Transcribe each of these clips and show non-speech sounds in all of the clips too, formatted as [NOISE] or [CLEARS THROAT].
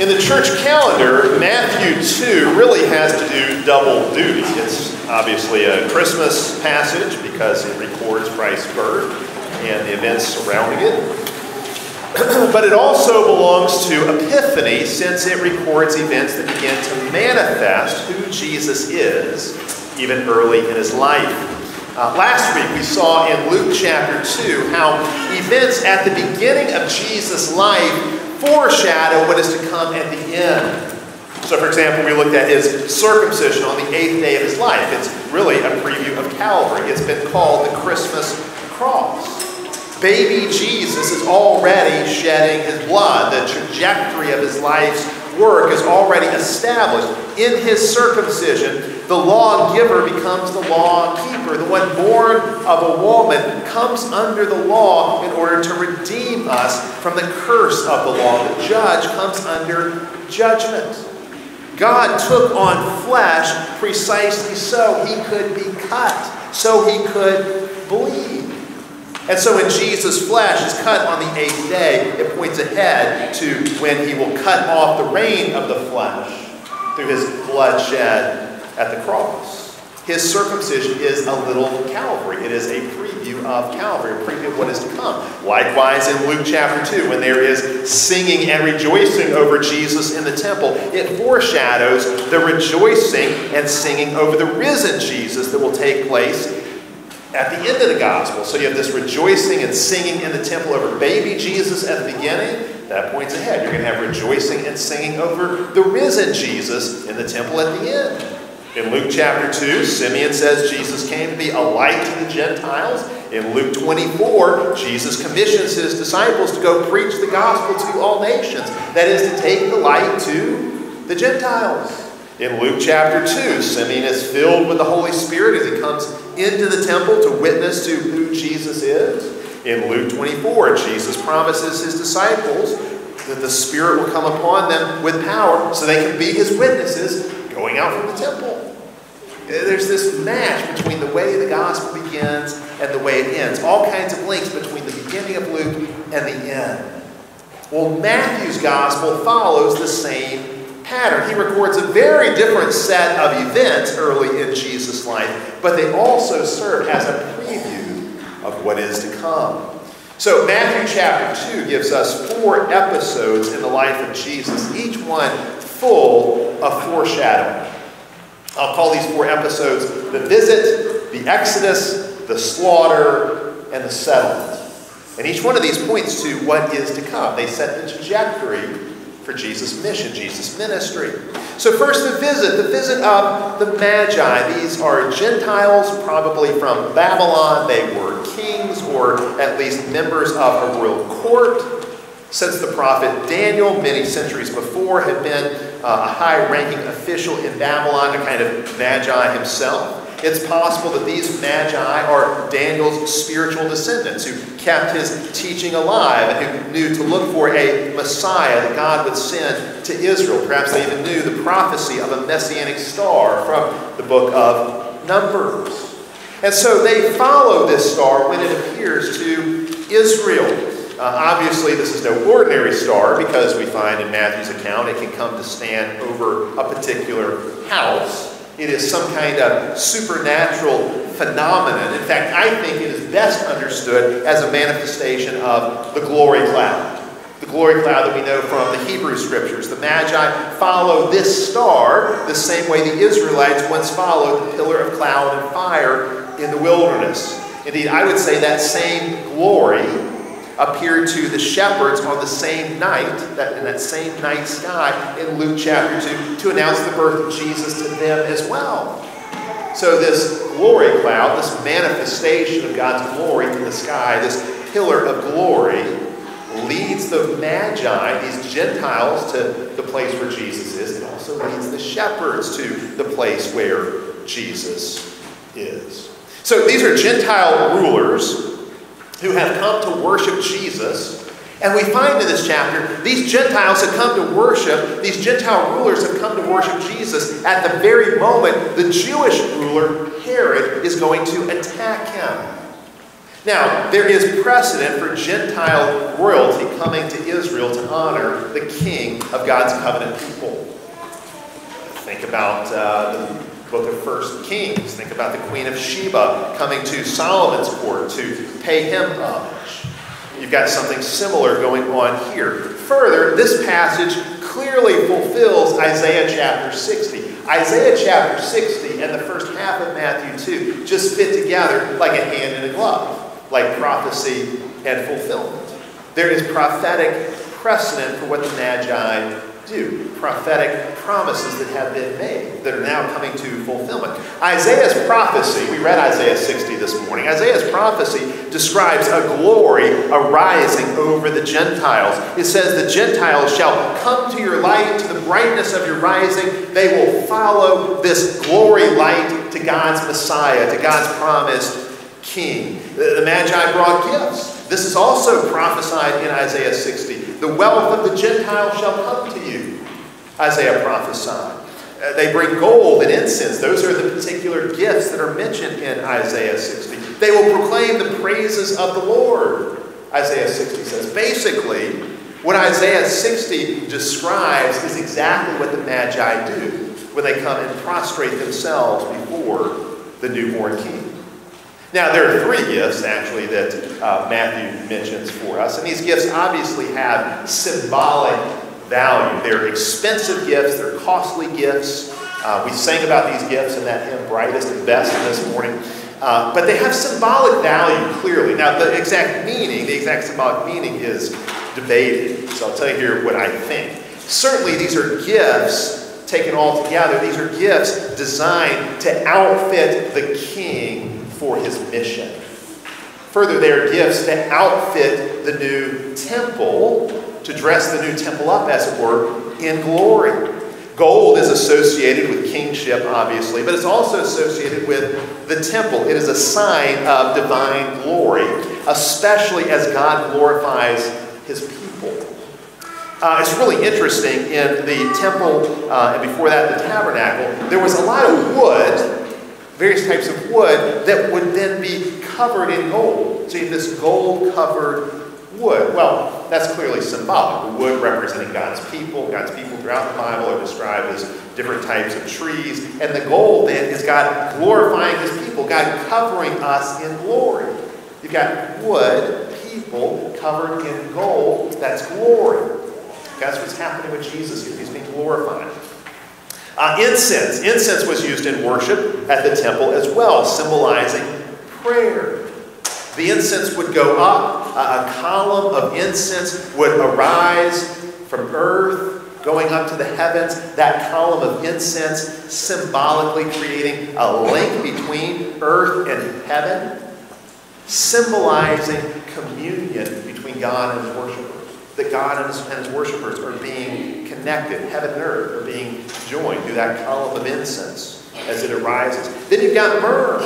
In the church calendar, Matthew 2 really has to do double duty. It's obviously a Christmas passage because it records Christ's birth and the events surrounding it. [CLEARS THROAT] but it also belongs to Epiphany since it records events that begin to manifest who Jesus is even early in his life. Uh, last week we saw in Luke chapter 2 how events at the beginning of Jesus' life foreshadow what is to come at the end. So, for example, we looked at his circumcision on the eighth day of his life. It's really a preview of Calvary. It's been called the Christmas cross. Baby Jesus is already shedding his blood. The trajectory of his life's work is already established. In his circumcision, the lawgiver becomes the lawkeeper. The one born of a woman comes under the law in order to redeem us from the curse of the law. The judge comes under judgment. God took on flesh precisely so he could be cut, so he could bleed. And so when Jesus' flesh is cut on the eighth day, it points ahead to when he will cut off the reign of the flesh through his blood shed at the cross. His circumcision is a little Calvary. It is a preview of Calvary, a preview of what is to come. Likewise, in Luke chapter 2, when there is singing and rejoicing over Jesus in the temple, it foreshadows the rejoicing and singing over the risen Jesus that will take place at the end of the gospel. So you have this rejoicing and singing in the temple over baby Jesus at the beginning. That points ahead. You're going to have rejoicing and singing over the risen Jesus in the temple at the end. In Luke chapter 2, Simeon says Jesus came to be a light to the Gentiles. In Luke 24, Jesus commissions his disciples to go preach the gospel to all nations. That is, to take the light to the Gentiles. In Luke chapter 2, Simeon is filled with the Holy Spirit as he comes into the temple to witness to who Jesus is. In Luke 24, Jesus promises his disciples that the Spirit will come upon them with power so they can be his witnesses going out from the temple. There's this match between the way the gospel begins and the way it ends. All kinds of links between the beginning of Luke and the end. Well, Matthew's gospel follows the same pattern. He records a very different set of events early in Jesus' life, but they also serve as a preview of what is to come. So, Matthew chapter 2 gives us four episodes in the life of Jesus, each one full of foreshadowing. I'll call these four episodes the visit, the exodus, the slaughter, and the settlement. And each one of these points to what is to come. They set the trajectory for Jesus' mission, Jesus' ministry. So, first, the visit, the visit of the Magi. These are Gentiles, probably from Babylon. They were kings or at least members of a royal court. Since the prophet Daniel, many centuries before, had been uh, a high ranking official in Babylon, a kind of Magi himself. It's possible that these magi are Daniel's spiritual descendants who kept his teaching alive and who knew to look for a Messiah that God would send to Israel. Perhaps they even knew the prophecy of a messianic star from the book of Numbers. And so they follow this star when it appears to Israel. Uh, obviously, this is no ordinary star because we find in Matthew's account it can come to stand over a particular house. It is some kind of supernatural phenomenon. In fact, I think it is best understood as a manifestation of the glory cloud. The glory cloud that we know from the Hebrew scriptures. The Magi follow this star the same way the Israelites once followed the pillar of cloud and fire in the wilderness. Indeed, I would say that same glory appeared to the shepherds on the same night, that, in that same night sky in Luke chapter 2, to announce the birth of Jesus to them as well. So, this glory cloud, this manifestation of God's glory in the sky, this pillar of glory, leads the Magi, these Gentiles, to the place where Jesus is. It also leads the shepherds to the place where Jesus is. So, these are Gentile rulers who have come to worship Jesus. And we find in this chapter, these Gentiles have come to worship, these Gentile rulers have come to worship Jesus at the very moment the Jewish ruler, Herod, is going to attack him. Now, there is precedent for Gentile royalty coming to Israel to honor the king of God's covenant people. Think about uh, the book of First Kings. Think about the Queen of Sheba coming to Solomon's court to pay him homage. You've got something similar going on here. Further, this passage clearly fulfills Isaiah chapter 60. Isaiah chapter 60 and the first half of Matthew 2 just fit together like a hand in a glove, like prophecy and fulfillment. There is prophetic precedent for what the Magi do. Prophetic promises that have been made that are now coming to fulfillment. Isaiah's prophecy, we read Isaiah 60 this morning. Isaiah's prophecy describes a glory arising over the Gentiles. It says, The Gentiles shall come to your light, to the brightness of your rising. They will follow this glory light to God's Messiah, to God's promised King. The, the Magi brought gifts. This is also prophesied in Isaiah 60. The wealth of the Gentiles shall come to you, Isaiah prophesied. Uh, they bring gold and incense. Those are the particular gifts that are mentioned in Isaiah 60. They will proclaim the praises of the Lord, Isaiah 60 says. Basically, what Isaiah 60 describes is exactly what the Magi do when they come and prostrate themselves before the newborn king. Now, there are three gifts, actually, that uh, Matthew mentions for us. And these gifts obviously have symbolic value. They're expensive gifts, they're costly gifts. Uh, we sang about these gifts in that hymn, Brightest and Best, this morning. Uh, but they have symbolic value, clearly. Now, the exact meaning, the exact symbolic meaning is debated. So I'll tell you here what I think. Certainly, these are gifts taken all together. These are gifts designed to outfit the king for his mission. Further, they are gifts to outfit the new temple, to dress the new temple up, as it were, in glory. Gold is associated with kingship, obviously, but it's also associated with the temple. It is a sign of divine glory, especially as God glorifies his people. Uh, it's really interesting in the temple, uh, and before that, the tabernacle, there was a lot of wood various types of wood that would then be covered in gold. So you have this gold covered wood. Well, that's clearly symbolic. Wood representing God's people. God's people throughout the Bible are described as different types of trees. And the gold then is God glorifying his people, God covering us in glory. You've got wood, people covered in gold. That's glory. That's what's happening with Jesus here. He's being glorified. Uh, incense. Incense was used in worship at the temple as well, symbolizing prayer. The incense would go up, uh, a column of incense would arise from earth, going up to the heavens. That column of incense symbolically creating a link between earth and heaven, symbolizing communion between God and his worshipers. That God and his, and his worshipers are being connected. Heaven and earth are being joined through that column of incense as it arises. Then you've got myrrh.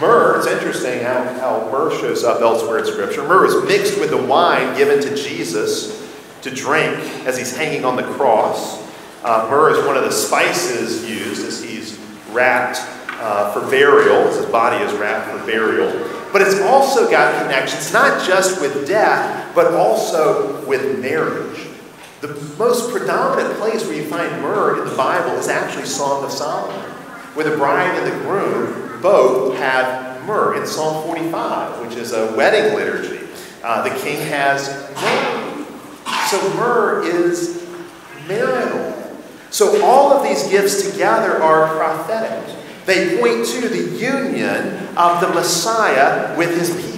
Myrrh, it's interesting how, how myrrh shows up elsewhere in Scripture. Myrrh is mixed with the wine given to Jesus to drink as he's hanging on the cross. Uh, myrrh is one of the spices used as he's wrapped uh, for burial, as his body is wrapped for burial. But it's also got connections not just with death, but also with marriage. The most predominant place where you find myrrh in the Bible is actually Song of Solomon, where the bride and the groom both have myrrh in Psalm 45, which is a wedding liturgy. Uh, the king has myrrh. So myrrh is marital. So all of these gifts together are prophetic. They point to the union of the Messiah with his people.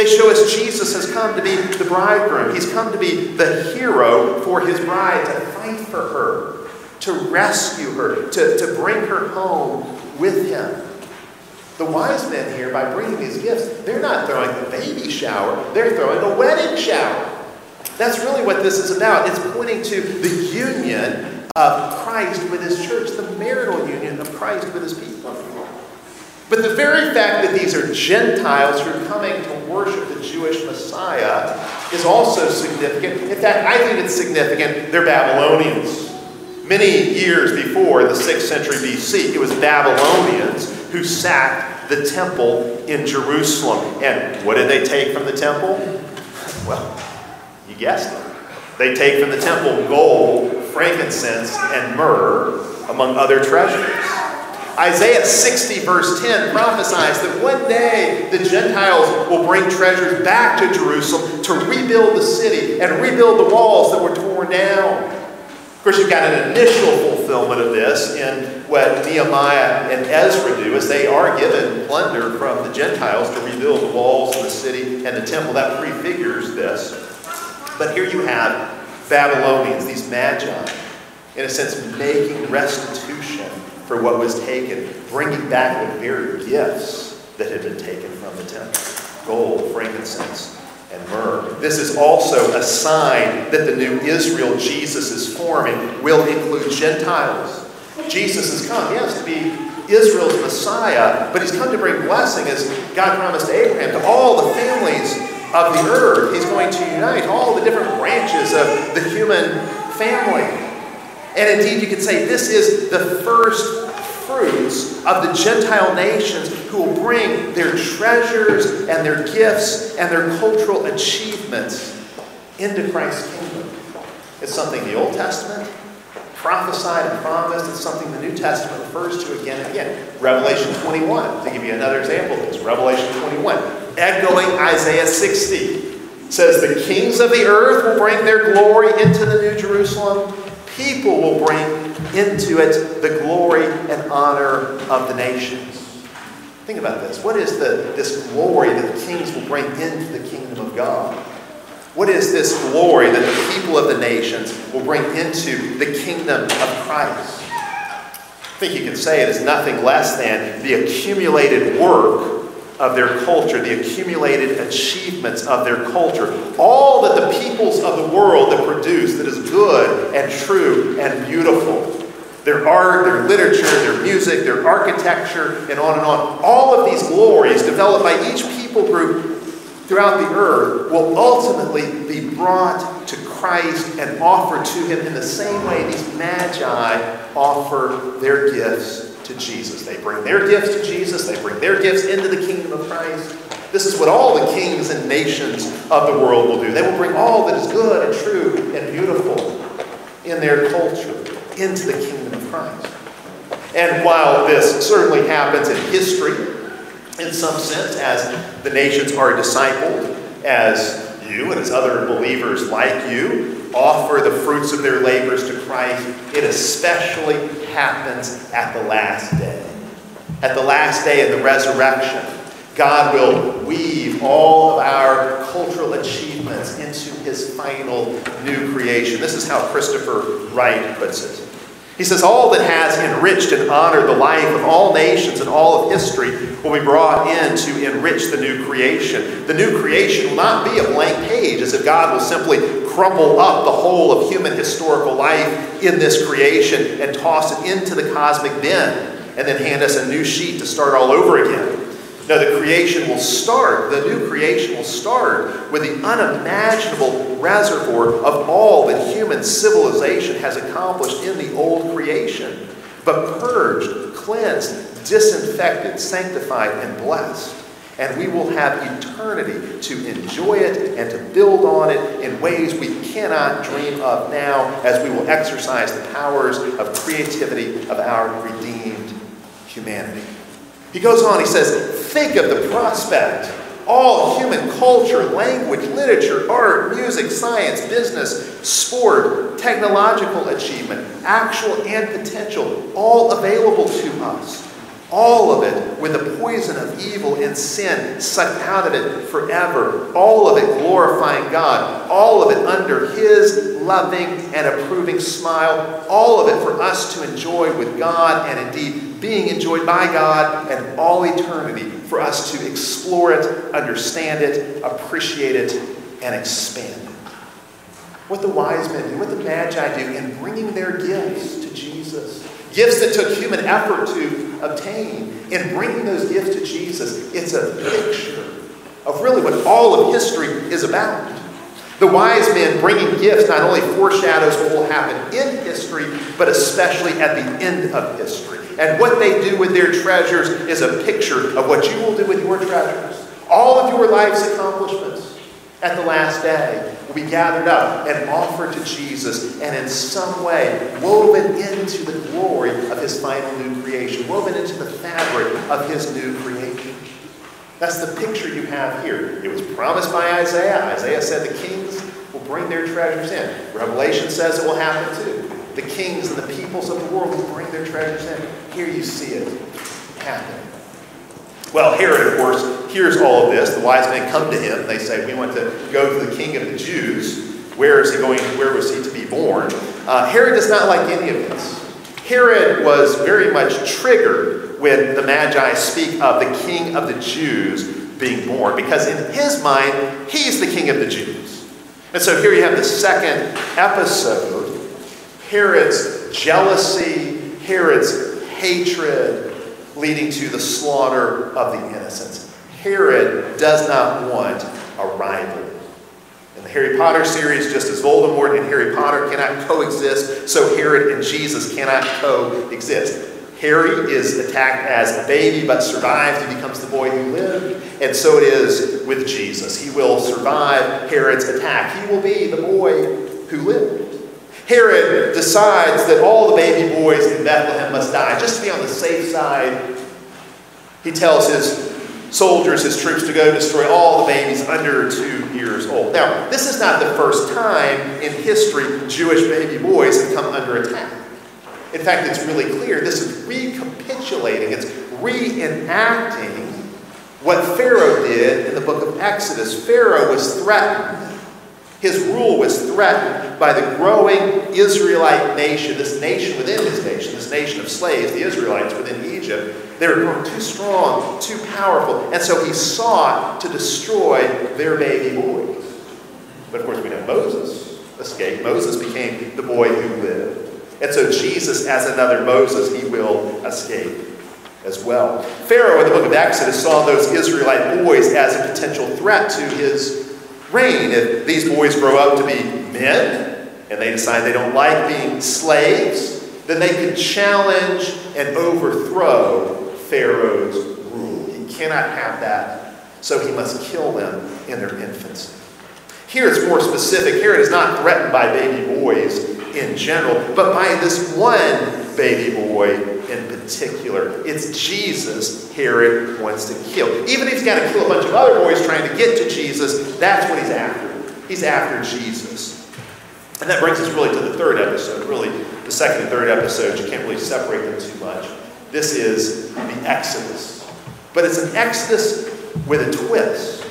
They show us Jesus has come to be the bridegroom. He's come to be the hero for his bride, to fight for her, to rescue her, to, to bring her home with him. The wise men here, by bringing these gifts, they're not throwing a baby shower, they're throwing a wedding shower. That's really what this is about. It's pointing to the union of Christ with his church, the marital union of Christ with his people. But the very fact that these are Gentiles who are coming to worship the Jewish Messiah is also significant. In fact, I think it's significant they're Babylonians. Many years before the 6th century BC, it was Babylonians who sacked the temple in Jerusalem. And what did they take from the temple? Well, you guessed it. They take from the temple gold, frankincense, and myrrh, among other treasures. Isaiah 60, verse 10, prophesies that one day the Gentiles will bring treasures back to Jerusalem to rebuild the city and rebuild the walls that were torn down. Of course, you've got an initial fulfillment of this in what Nehemiah and Ezra do, as they are given plunder from the Gentiles to rebuild the walls of the city and the temple. That prefigures this. But here you have Babylonians, these magi, in a sense, making restitution for what was taken, bringing back the very gifts that had been taken from the temple gold, frankincense, and myrrh. This is also a sign that the new Israel Jesus is forming will include Gentiles. Jesus has come, yes, to be Israel's Messiah, but he's come to bring blessing, as God promised Abraham, to all the families of the earth. He's going to unite all the different branches of the human family. And indeed, you could say this is the first fruits of the Gentile nations who will bring their treasures and their gifts and their cultural achievements into Christ's kingdom. It's something the Old Testament prophesied and promised. It's something the New Testament refers to again and again. Revelation 21, to give you another example of this. Revelation 21, echoing Isaiah 60, says, The kings of the earth will bring their glory into the New Jerusalem people will bring into it the glory and honor of the nations. Think about this. What is the, this glory that the kings will bring into the kingdom of God? What is this glory that the people of the nations will bring into the kingdom of Christ? I think you can say it is nothing less than the accumulated work of their culture, the accumulated achievements of their culture, all that the peoples of the world that produce that is good and true and beautiful. Their art, their literature, their music, their architecture, and on and on. All of these glories developed by each people group throughout the earth will ultimately be brought to Christ and offered to him in the same way these magi offer their gifts to Jesus. They bring their gifts to Jesus, they bring their gifts into the kingdom of Christ. This is what all the kings and nations of the world will do. They will bring all that is good and true and beautiful in their culture into the kingdom of Christ. And while this certainly happens in history, in some sense, as the nations are discipled, as you and as other believers like you offer the fruits of their labors to Christ, it especially happens at the last day. At the last day of the resurrection, God will weave all of our cultural achievements into his final new creation. This is how Christopher Wright puts it. He says, All that has enriched and honored the life of all nations and all of history will be brought in to enrich the new creation. The new creation will not be a blank page, as if God will simply crumble up the whole of human historical life in this creation and toss it into the cosmic bin and then hand us a new sheet to start all over again. No, the creation will start, the new creation will start with the unimaginable reservoir of all that human civilization has accomplished in the old creation, but purged, cleansed, disinfected, sanctified, and blessed. And we will have eternity to enjoy it and to build on it in ways we cannot dream of now as we will exercise the powers of creativity of our redeemed humanity. He goes on, he says, Think of the prospect. All human culture, language, literature, art, music, science, business, sport, technological achievement, actual and potential, all available to us. All of it with the poison of evil and sin sucked out of it forever. All of it glorifying God. All of it under His loving and approving smile. All of it for us to enjoy with God and indeed being enjoyed by God and all eternity for us to explore it, understand it, appreciate it, and expand it. What the wise men do, what the magi do in bringing their gifts to Jesus Gifts that took human effort to obtain. In bringing those gifts to Jesus, it's a picture of really what all of history is about. The wise men bringing gifts not only foreshadows what will happen in history, but especially at the end of history. And what they do with their treasures is a picture of what you will do with your treasures. All of your life's accomplishments at the last day will be gathered up and offered to Jesus and in some way woven into the glory of his final new creation, woven into the fabric of his new creation. That's the picture you have here. It was promised by Isaiah. Isaiah said the kings will bring their treasures in. Revelation says it will happen too. The kings and the peoples of the world will bring their treasures in. Here you see it happen. Well, Herod, of course, hears all of this. The wise men come to him. They say, We want to go to the king of the Jews. Where is he going? Where was he to be born? Uh, Herod does not like any of this. Herod was very much triggered when the Magi speak of the king of the Jews being born, because in his mind, he's the king of the Jews. And so here you have the second episode Herod's jealousy, Herod's hatred, leading to the slaughter of the innocents. Herod does not want a rival. In the Harry Potter series, just as Voldemort and Harry Potter cannot coexist, so Herod and Jesus cannot coexist. Harry is attacked as a baby but survives. He becomes the boy who lived. And so it is with Jesus. He will survive Herod's attack. He will be the boy who lived. Herod decides that all the baby boys in Bethlehem must die. Just to be on the safe side, he tells his soldiers, his troops, to go destroy all the babies under two years old. Now, this is not the first time in history Jewish baby boys have come under attack. In fact, it's really clear this is recapitulating, it's reenacting what Pharaoh did in the book of Exodus. Pharaoh was threatened. His rule was threatened by the growing Israelite nation, this nation within his nation, this nation of slaves, the Israelites within Egypt. They were growing too strong, too powerful, and so he sought to destroy their baby boys. But of course, we know Moses escaped. Moses became the boy who lived. And so Jesus, as another Moses, he will escape as well. Pharaoh in the book of Exodus saw those Israelite boys as a potential threat to his reign. If these boys grow up to be men and they decide they don't like being slaves, then they can challenge and overthrow Pharaoh's rule. He cannot have that, so he must kill them in their infancy. Here it's more specific. Here it is not threatened by baby boys in general, but by this one baby boy in particular. It's Jesus Herod wants to kill. Even if he's got to kill a bunch of other boys trying to get to Jesus, that's what he's after. He's after Jesus. And that brings us really to the third episode. Really, the second and third episodes, you can't really separate them too much. This is the Exodus. But it's an Exodus with a twist.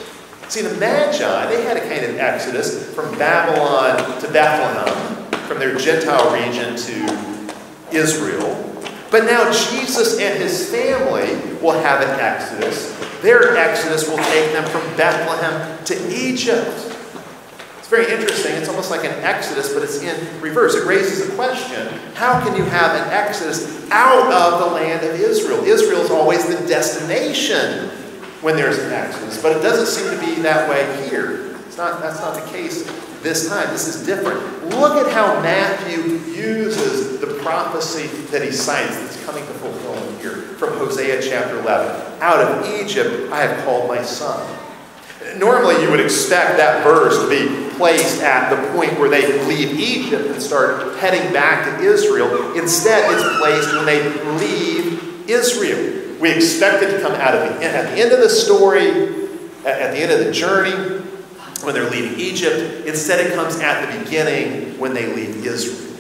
See, the Magi, they had a kind of exodus from Babylon to Bethlehem from their Gentile region to Israel. But now Jesus and his family will have an exodus. Their exodus will take them from Bethlehem to Egypt. It's very interesting. It's almost like an exodus, but it's in reverse. It raises a question how can you have an exodus out of the land of Israel? Israel is always the destination when there's an exodus, but it doesn't seem to be that way here. It's not, that's not the case this time. This is different. Look at how Matthew uses the prophecy that he cites that's coming to fulfillment here from Hosea chapter 11. Out of Egypt I have called my son. Normally, you would expect that verse to be placed at the point where they leave Egypt and start heading back to Israel. Instead, it's placed when they leave Israel. We expect it to come out of the at the end of the story, at the end of the journey, when they're leaving Egypt. Instead, it comes at the beginning when they leave Israel.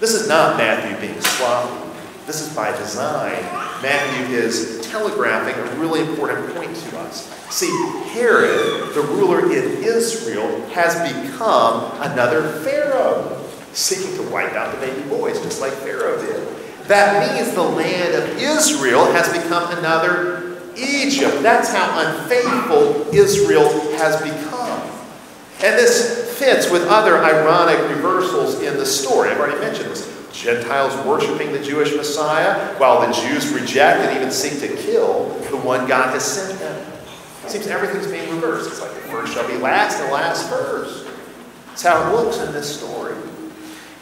This is not Matthew being sloppy. This is by design. Matthew is telegraphing a really important point to us. See, Herod, the ruler in Israel, has become another Pharaoh, seeking to wipe out the baby boys, just like Pharaoh did. That means the land of Israel has become another Egypt. That's how unfaithful Israel has become. And this fits with other ironic reversals in the story. I've already mentioned this. Gentiles worshiping the Jewish Messiah, while the Jews reject and even seek to kill the one God has sent them. It seems everything's being reversed. It's like the first shall be last and last first. That's how it looks in this story.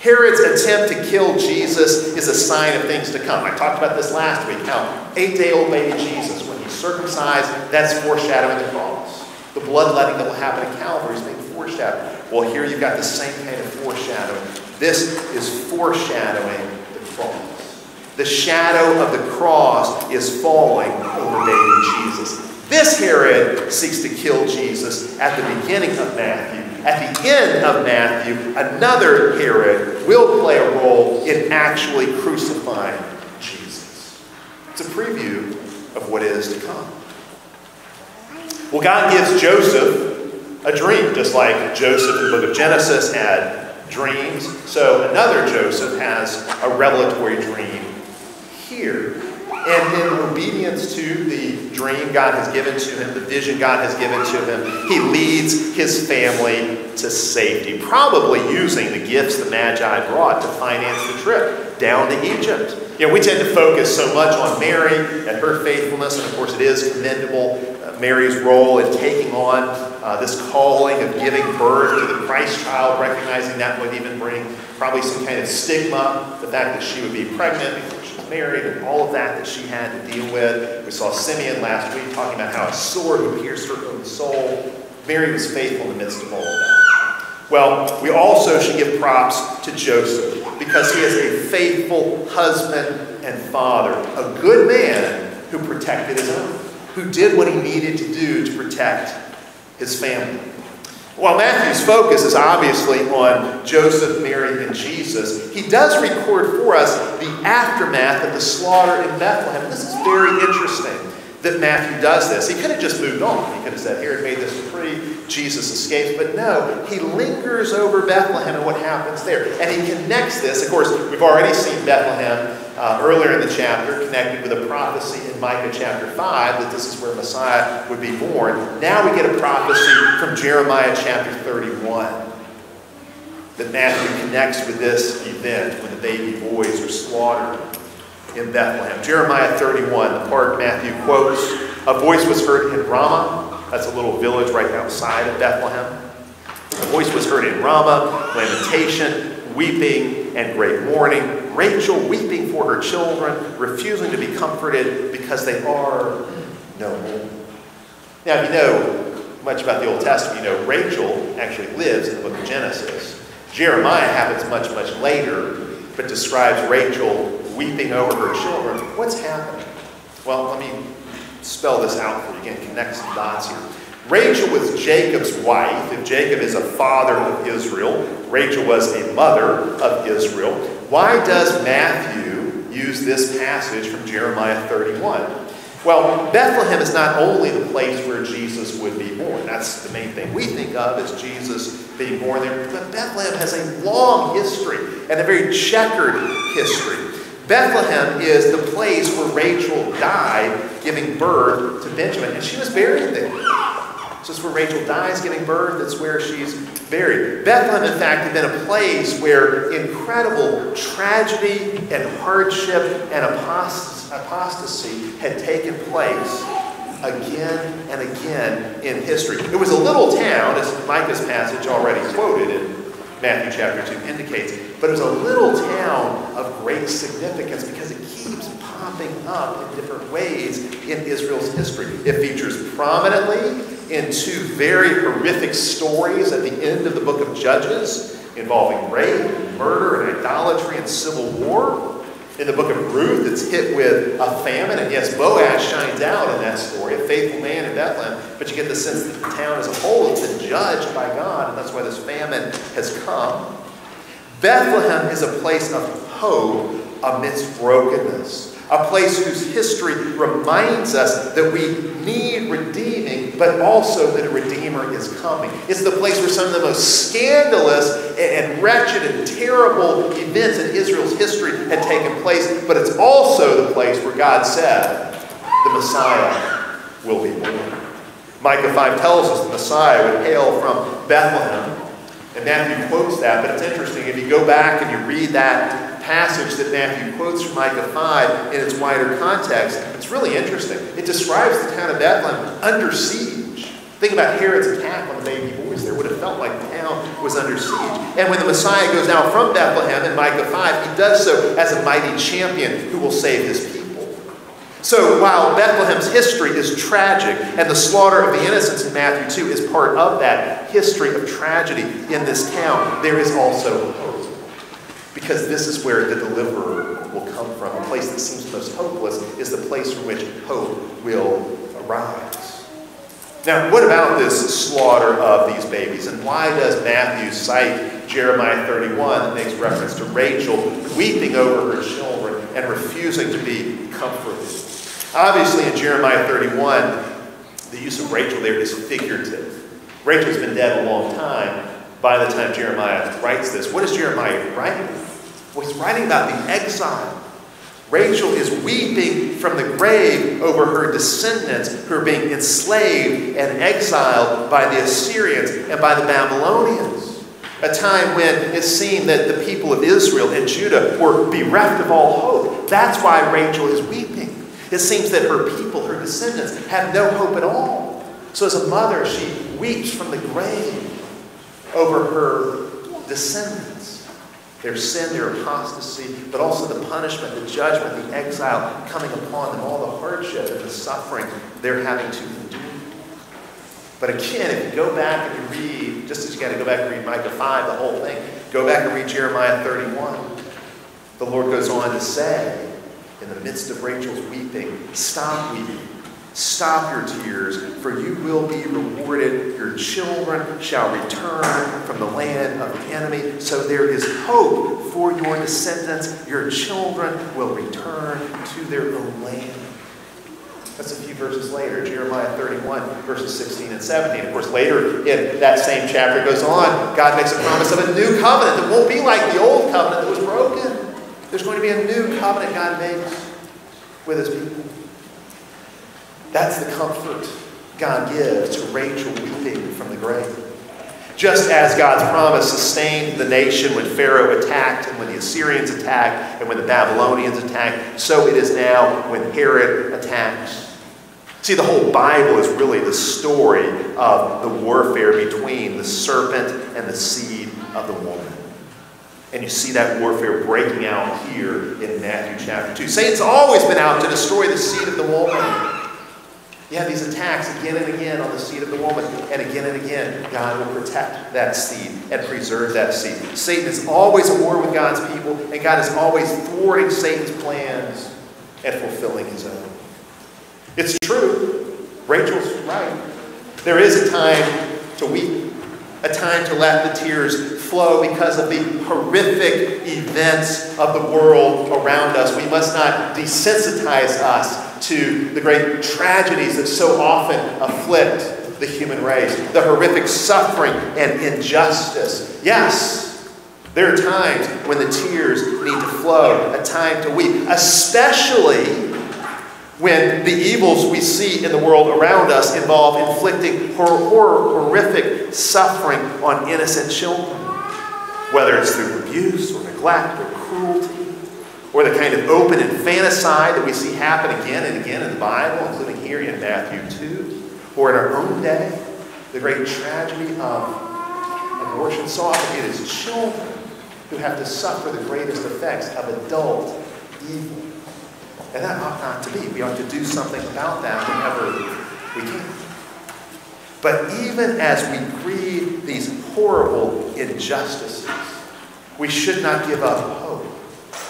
Herod's attempt to kill Jesus is a sign of things to come. I talked about this last week how eight day old baby Jesus, when he's circumcised, that's foreshadowing the cross. The bloodletting that will happen at Calvary is being foreshadowed. Well, here you've got the same kind of foreshadowing. This is foreshadowing the cross. The shadow of the cross is falling over baby Jesus. This Herod seeks to kill Jesus at the beginning of Matthew. At the end of Matthew, another Herod will play a role in actually crucifying Jesus. It's a preview of what is to come. Well, God gives Joseph a dream, just like Joseph in the book of Genesis had dreams. So another Joseph has a revelatory dream here. And in obedience to the dream God has given to him, the vision God has given to him, he leads his family to safety, probably using the gifts the Magi brought to finance the trip down to Egypt. You know, we tend to focus so much on Mary and her faithfulness, and of course, it is commendable uh, Mary's role in taking on uh, this calling of giving birth to the Christ child, recognizing that would even bring probably some kind of stigma, the fact that she would be pregnant married and all of that that she had to deal with. We saw Simeon last week talking about how a sword would pierce her own soul. Mary was faithful in the midst of all of that. Well, we also should give props to Joseph because he is a faithful husband and father, a good man who protected his own, who did what he needed to do to protect his family. While Matthew's focus is obviously on Joseph, Mary, and Jesus, he does record for us the aftermath of the slaughter in Bethlehem. This is very interesting that Matthew does this. He could have just moved on. He could have said, Here, Herod made this free. Jesus escapes. But no, he lingers over Bethlehem and what happens there. And he connects this. Of course, we've already seen Bethlehem uh, earlier in the chapter, connected with a prophecy in Micah chapter 5 that this is where Messiah would be born. Now we get a prophecy from Jeremiah chapter 31 that Matthew connects with this event when the baby boys are slaughtered in Bethlehem. Jeremiah 31, the part Matthew quotes, a voice was heard in Ramah. That's a little village right outside of Bethlehem. A voice was heard in Ramah, lamentation, weeping, and great mourning. Rachel weeping for her children, refusing to be comforted because they are no more. Now, if you know much about the Old Testament, you know Rachel actually lives in the book of Genesis. Jeremiah happens much, much later, but describes Rachel weeping over her children. What's happening? Well, let me spell this out for you again, connect some dots here. Rachel was Jacob's wife. If Jacob is a father of Israel, Rachel was a mother of Israel. Why does Matthew use this passage from Jeremiah 31? Well, Bethlehem is not only the place where Jesus would be born. That's the main thing we think of as Jesus being born there. But Bethlehem has a long history and a very checkered history. Bethlehem is the place where Rachel died giving birth to Benjamin, and she was buried there. So it's where Rachel dies giving birth. That's where she's buried. Bethlehem, in fact, had been a place where incredible tragedy and hardship and apostasy had taken place again and again in history. It was a little town, as Micah's passage already quoted in Matthew chapter 2 indicates, but it was a little town of great significance because it keeps popping up in different ways in Israel's history. It features prominently in two very horrific stories at the end of the book of Judges involving rape, murder, and idolatry and civil war. In the book of Ruth, it's hit with a famine, and yes, Boaz shines out in that story, a faithful man in Bethlehem, but you get the sense that the town as a whole has been judged by God, and that's why this famine has come. Bethlehem is a place of hope amidst brokenness a place whose history reminds us that we need redeeming, but also that a Redeemer is coming. It's the place where some of the most scandalous and wretched and terrible events in Israel's history had taken place, but it's also the place where God said the Messiah will be born. Micah 5 tells us the Messiah would hail from Bethlehem And Matthew quotes that, but it's interesting. If you go back and you read that passage that Matthew quotes from Micah 5 in its wider context, it's really interesting. It describes the town of Bethlehem under siege. Think about Herod's attack on the baby boys there. Would have felt like the town was under siege. And when the Messiah goes out from Bethlehem in Micah 5, he does so as a mighty champion who will save his people. So while Bethlehem's history is tragic, and the slaughter of the innocents in Matthew 2 is part of that history of tragedy in this town, there is also hope. Because this is where the deliverer will come from. A place that seems most hopeless is the place from which hope will arise. Now, what about this slaughter of these babies? And why does Matthew cite Jeremiah 31 that makes reference to Rachel weeping over her children and refusing to be comforted? Obviously, in Jeremiah 31, the use of Rachel there is figurative. Rachel's been dead a long time by the time Jeremiah writes this. What is Jeremiah writing? Well, he's writing about the exile. Rachel is weeping from the grave over her descendants who are being enslaved and exiled by the Assyrians and by the Babylonians. A time when it seemed that the people of Israel and Judah were bereft of all hope. That's why Rachel is weeping. It seems that her people, her descendants, have no hope at all. So, as a mother, she weeps from the grave over her descendants, their sin, their apostasy, but also the punishment, the judgment, the exile coming upon them, all the hardship and the suffering they're having to endure. But again, if you go back and you read, just as you got to go back and read Micah 5, the whole thing, go back and read Jeremiah 31. The Lord goes on to say, in the midst of Rachel's weeping, stop weeping. Stop your tears, for you will be rewarded. Your children shall return from the land of the enemy. So there is hope for your descendants. Your children will return to their own land. That's a few verses later, Jeremiah 31, verses 16 and 17. Of course, later in that same chapter goes on, God makes a promise of a new covenant that won't be like the old covenant that was broken. There's going to be a new covenant God makes with his people. That's the comfort God gives to Rachel weeping from the grave. Just as God's promise sustained the nation when Pharaoh attacked and when the Assyrians attacked and when the Babylonians attacked, so it is now when Herod attacks. See, the whole Bible is really the story of the warfare between the serpent and the seed of the woman. And you see that warfare breaking out here in Matthew chapter 2. Satan's always been out to destroy the seed of the woman. You have these attacks again and again on the seed of the woman, and again and again, God will protect that seed and preserve that seed. Satan is always at war with God's people, and God is always thwarting Satan's plans and fulfilling his own. It's true. Rachel's right. There is a time to weep, a time to let the tears flow because of the horrific events of the world around us. We must not desensitize us to the great tragedies that so often afflict the human race, the horrific suffering and injustice. Yes, there are times when the tears need to flow, a time to weep, especially when the evils we see in the world around us involve inflicting horror, horrific suffering on innocent children whether it's through abuse or neglect or cruelty, or the kind of open infanticide that we see happen again and again in the Bible, including here in Matthew 2, or in our own day, the great tragedy of abortion. So often it is children who have to suffer the greatest effects of adult evil. And that ought not to be. We ought to do something about that whenever we can. But even as we grieve these horrible injustices, we should not give up hope.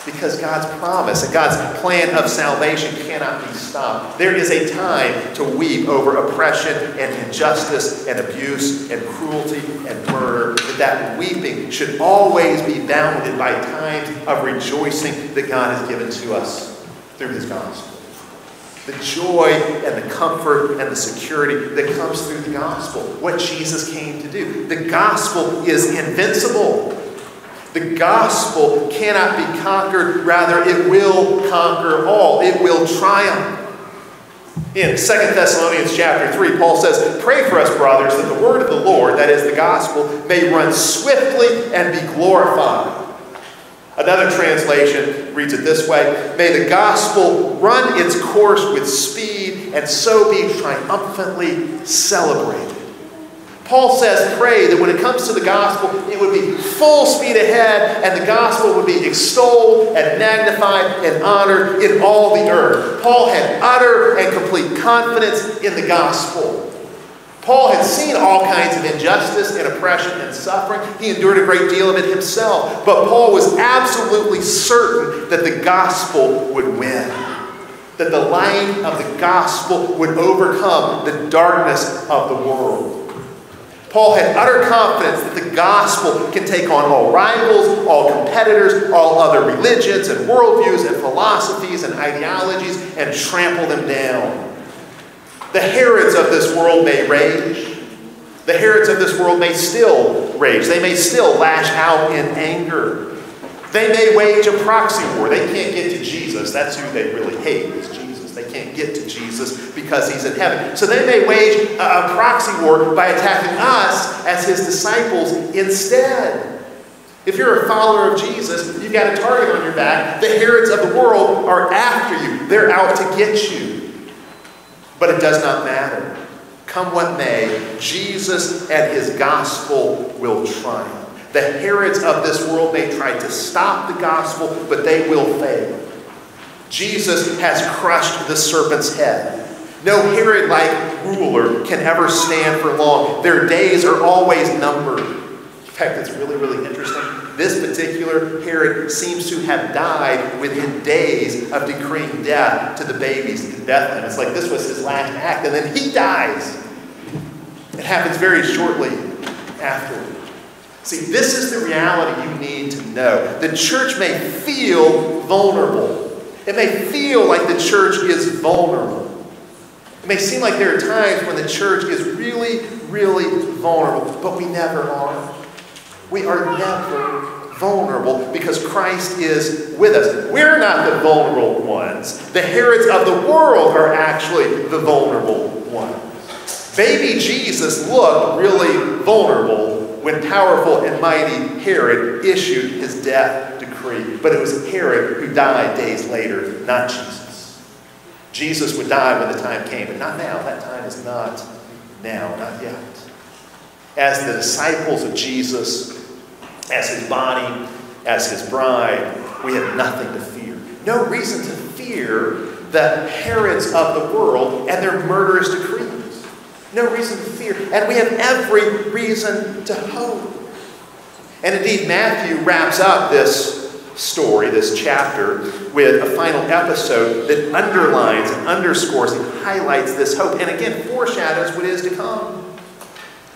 Because God's promise and God's plan of salvation cannot be stopped. There is a time to weep over oppression and injustice and abuse and cruelty and murder. But that weeping should always be bounded by times of rejoicing that God has given to us through His gospel the joy and the comfort and the security that comes through the gospel, what Jesus came to do. The gospel is invincible. The gospel cannot be conquered, rather, it will conquer all, it will triumph. In 2 Thessalonians chapter 3, Paul says, Pray for us, brothers, that the word of the Lord, that is the gospel, may run swiftly and be glorified. Another translation reads it this way May the gospel run its course with speed and so be triumphantly celebrated. Paul says, pray that when it comes to the gospel, it would be full speed ahead and the gospel would be extolled and magnified and honored in all the earth. Paul had utter and complete confidence in the gospel. Paul had seen all kinds of injustice and oppression and suffering. He endured a great deal of it himself. But Paul was absolutely certain that the gospel would win, that the light of the gospel would overcome the darkness of the world. Paul had utter confidence that the gospel can take on all rivals, all competitors, all other religions and worldviews and philosophies and ideologies and trample them down. The Herods of this world may rage. The Herods of this world may still rage. They may still lash out in anger. They may wage a proxy war. They can't get to Jesus. That's who they really hate, Jesus. They can't get to Jesus because he's in heaven. So they may wage a, proxy war by attacking us as his disciples instead. If you're a follower of Jesus, you've got a target on your back. The Herods of the world are after you, they're out to get you. But it does not matter. Come what may, Jesus and his gospel will triumph. The Herods of this world may try to stop the gospel, but they will fail. Jesus has crushed the serpent's head. No Herod like ruler can ever stand for long. Their days are always numbered. In fact, it's really, really interesting. This particular Herod seems to have died within days of decreeing death to the babies in Bethlehem. It's like this was his last act, and then he dies. It happens very shortly afterward. See, this is the reality you need to know. The church may feel vulnerable. It may feel like the church is vulnerable. It may seem like there are times when the church is really, really vulnerable, but we never are. We are never vulnerable because Christ is with us. We're not the vulnerable ones. The Herods of the world are actually the vulnerable ones. Baby Jesus looked really vulnerable when powerful and mighty Herod issued his death decree. But it was Herod who died days later, not Jesus. Jesus would die when the time came, but not now. That time is not now, not yet. As the disciples of Jesus, as his body, as his bride, we have nothing to fear. No reason to fear the Herods of the world and their murderous decrees. No reason to fear. And we have every reason to hope. And indeed, Matthew wraps up this story, this chapter, with a final episode that underlines and underscores and highlights this hope. And again, foreshadows what is to come.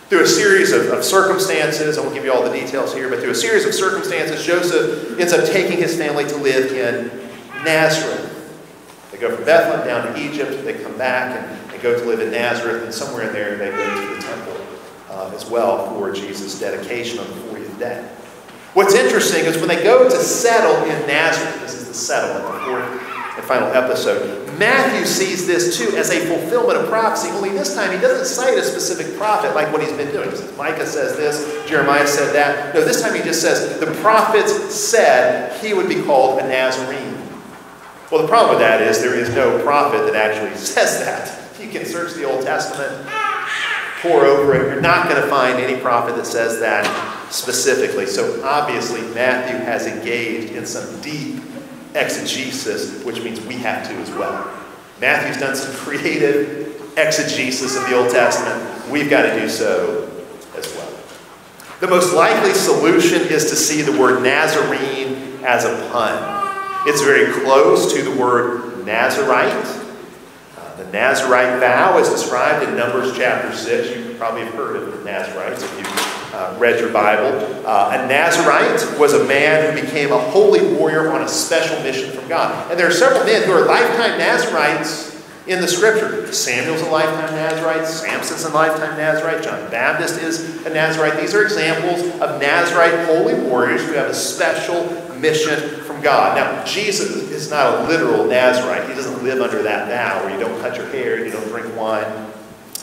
Through a series of, of, circumstances, I won't give you all the details here, but through a series of circumstances, Joseph ends up taking his family to live in Nazareth. They go from Bethlehem down to Egypt, they come back and, and go to live in Nazareth, and somewhere in there they go to the temple uh, as well for Jesus' dedication on the 40th day. What's interesting is when they go to settle in Nazareth, this is the settlement, the fourth and final episode, Matthew sees this too as a fulfillment of prophecy, only this time he doesn't cite a specific prophet like what he's been doing. He Says, Micah says this, Jeremiah said that. No, this time he just says the prophets said he would be called a Nazarene. Well, the problem with that is there is no prophet that actually [LAUGHS] says that. You can search the Old Testament, pore over it. You're not going to find any prophet that says that specifically. So obviously, Matthew has engaged in some deep exegesis, which means we have to as well. Matthew's done some creative exegesis of the Old Testament. We've got to do so as well. The most likely solution is to see the word Nazarene as a pun. It's very close to the word Nazarite. The Nazarite vow is described in Numbers chapter 6. You probably have heard of the Nazarites if you uh, read your Bible. Uh, a Nazarite was a man who became a holy warrior on a special mission from God. And there are several men who are lifetime Nazarites in the scripture. Samuel's a lifetime Nazarite, Samson's a lifetime Nazarite, John the Baptist is a Nazarite. These are examples of Nazarite holy warriors who have a special mission God. Now, Jesus is not a literal Nazarite. He doesn't live under that vow where you don't cut your hair and you don't drink wine.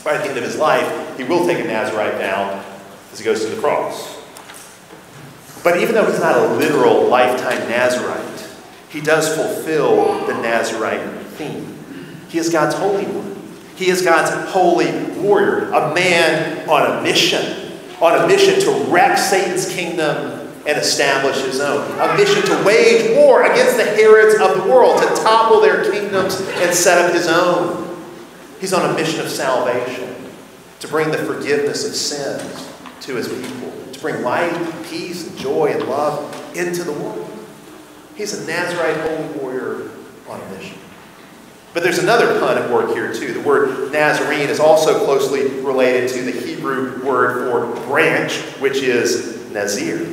By the end of his life, he will take a Nazarite vow as he goes to the cross. But even though he's not a literal lifetime Nazarite, he does fulfill the Nazarite theme. He is God's holy one. He is God's holy warrior, a man on a mission, on a mission to wreck Satan's kingdom and establish his own. A mission to wage war against the Herods of the world, to topple their kingdoms and set up his own. He's on a mission of salvation, to bring the forgiveness of sins to his people, to bring light, peace, and joy and love into the world. He's a Nazarite holy warrior on a mission. But there's another pun at work here, too. The word Nazarene is also closely related to the Hebrew word for branch, which is Nazir.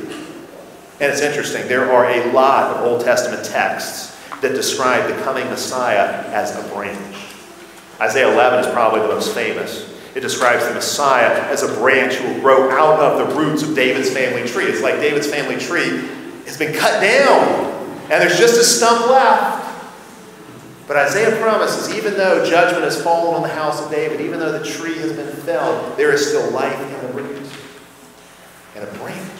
And it's interesting, there are a lot of Old Testament texts that describe the coming Messiah as a branch. Isaiah 11 is probably the most famous. It describes the Messiah as a branch who will grow out of the roots of David's family tree. It's like David's family tree has been cut down, and there's just a stump left. But Isaiah promises, even though judgment has fallen on the house of David, even though the tree has been felled, there is still life in the roots. And a branch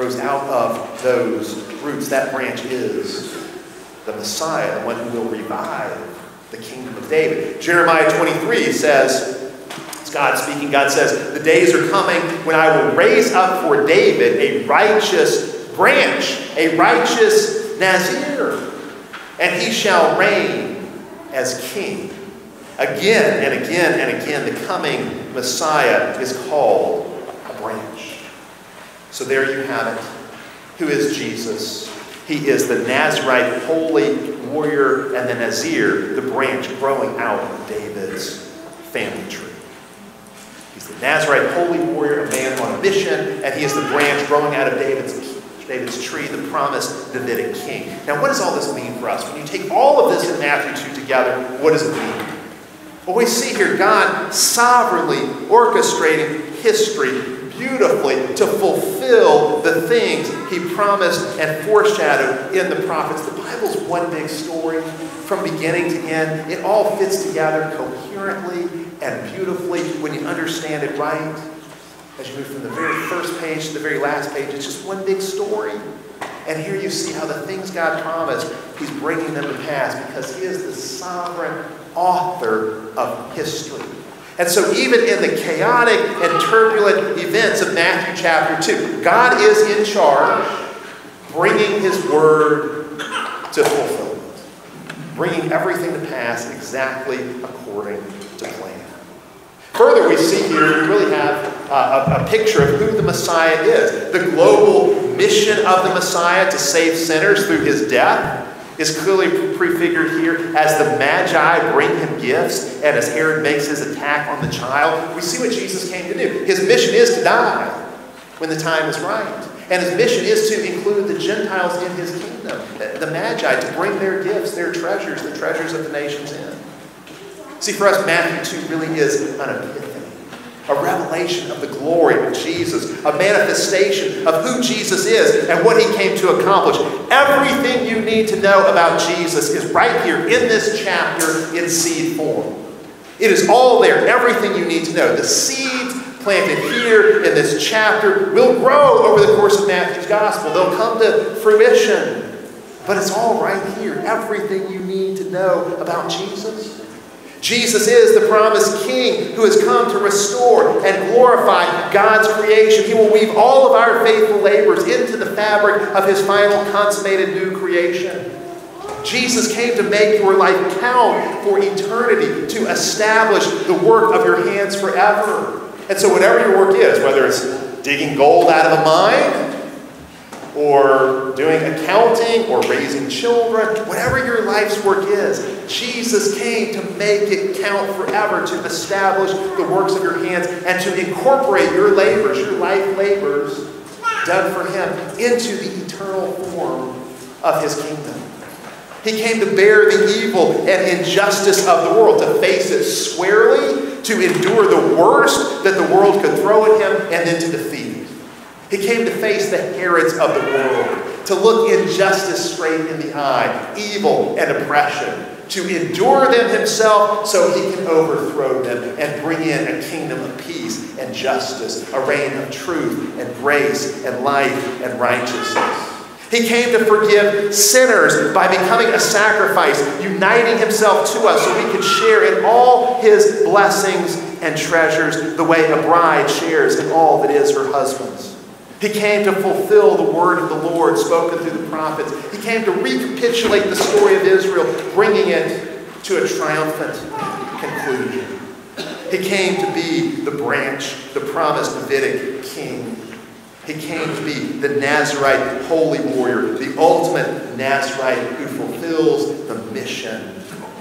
grows out of those roots. That branch is the Messiah, the one who will revive the kingdom of David. Jeremiah 23 says, it's God speaking, God says, The days are coming when I will raise up for David a righteous branch, a righteous Nazir and he shall reign as king. Again and again and again, the coming Messiah is called. So there you have it. Who is Jesus? He is the Nazarite holy warrior and the Nazir, the branch growing out of David's family tree. He's the Nazarite holy warrior, a man on a mission, and he is the branch growing out of David's David's tree, the promised Davidic king. Now, what does all this mean for us? When you take all of this in Matthew 2 together, what does it mean? Well, we see here God sovereignly orchestrating history beautifully to fulfill the things he promised and foreshadowed in the prophets. The Bible's one big story from beginning to end. It all fits together coherently and beautifully when you understand it right as you move from the very first page to the very last page, it's just one big story. And here you see how the things God promised, He's bringing them to pass because He is the sovereign author of history. And so, even in the chaotic and turbulent events of Matthew chapter 2, God is in charge, bringing His word to fulfillment, bringing everything to pass exactly according to plan. Further, we see here, we really have uh, a, a picture of who the Messiah is. The global mission of the Messiah to save sinners through his death is clearly prefigured here as the Magi bring him gifts and as Herod makes his attack on the child. We see what Jesus came to do. His mission is to die when the time is right. And his mission is to include the Gentiles in his kingdom, the Magi, to bring their gifts, their treasures, the treasures of the nations in. See, for us, Matthew 2 really is an epiphany, a revelation of the glory of Jesus, a manifestation of who Jesus is and what he came to accomplish. Everything you need to know about Jesus is right here in this chapter in seed form. It is all there, everything you need to know. The seeds planted here in this chapter will grow over the course of Matthew's gospel. They'll come to fruition. But it's all right here, everything you need to know about Jesus. Jesus is the promised King who has come to restore and glorify God's creation. He will weave all of our faithful labors into the fabric of His final consummated new creation. Jesus came to make your life count for eternity, to establish the work of your hands forever. And so, whatever your work is, whether it's digging gold out of a mine, or doing accounting or raising children, whatever your life's work is, Jesus came to make it count forever, to establish the works of your hands, and to incorporate your labors, your life labors done for Him, into the eternal form of His kingdom. He came to bear the evil and injustice of the world, to face it squarely, to endure the worst that the world could throw at him, and then to defeat. He came to face the Herods of the world, to look injustice straight in the eye, evil and oppression, to endure them himself so he can overthrow them and bring in a kingdom of peace and justice, a reign of truth and grace and life and righteousness. He came to forgive sinners by becoming a sacrifice, uniting himself to us so we could share in all his blessings and treasures the way a bride shares in all that is her husband's. He came to fulfill the word of the Lord spoken through the prophets. He came to recapitulate the story of Israel, bringing it to a triumphant conclusion. He came to be the branch, the promised Davidic king. He came to be the Nazarite holy warrior, the ultimate Nazarite who fulfills the mission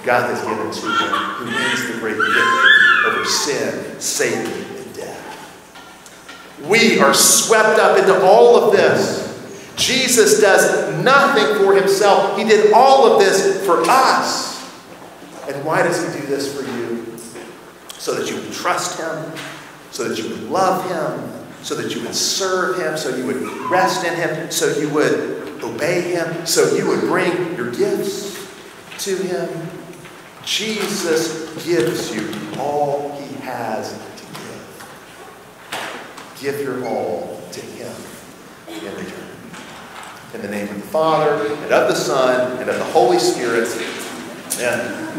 God has given to him, who wins the great victory over sin, Satan, we are swept up into all of this. Jesus does nothing for himself. He did all of this for us. And why does he do this for you? So that you would trust him, so that you would love him, so that you would serve him, so you would rest in him, so you would obey him, so you would bring your gifts to him. Jesus gives you all he has Give your all to Him in return. In the name of the Father, and of the Son, and of the Holy Spirit. Amen.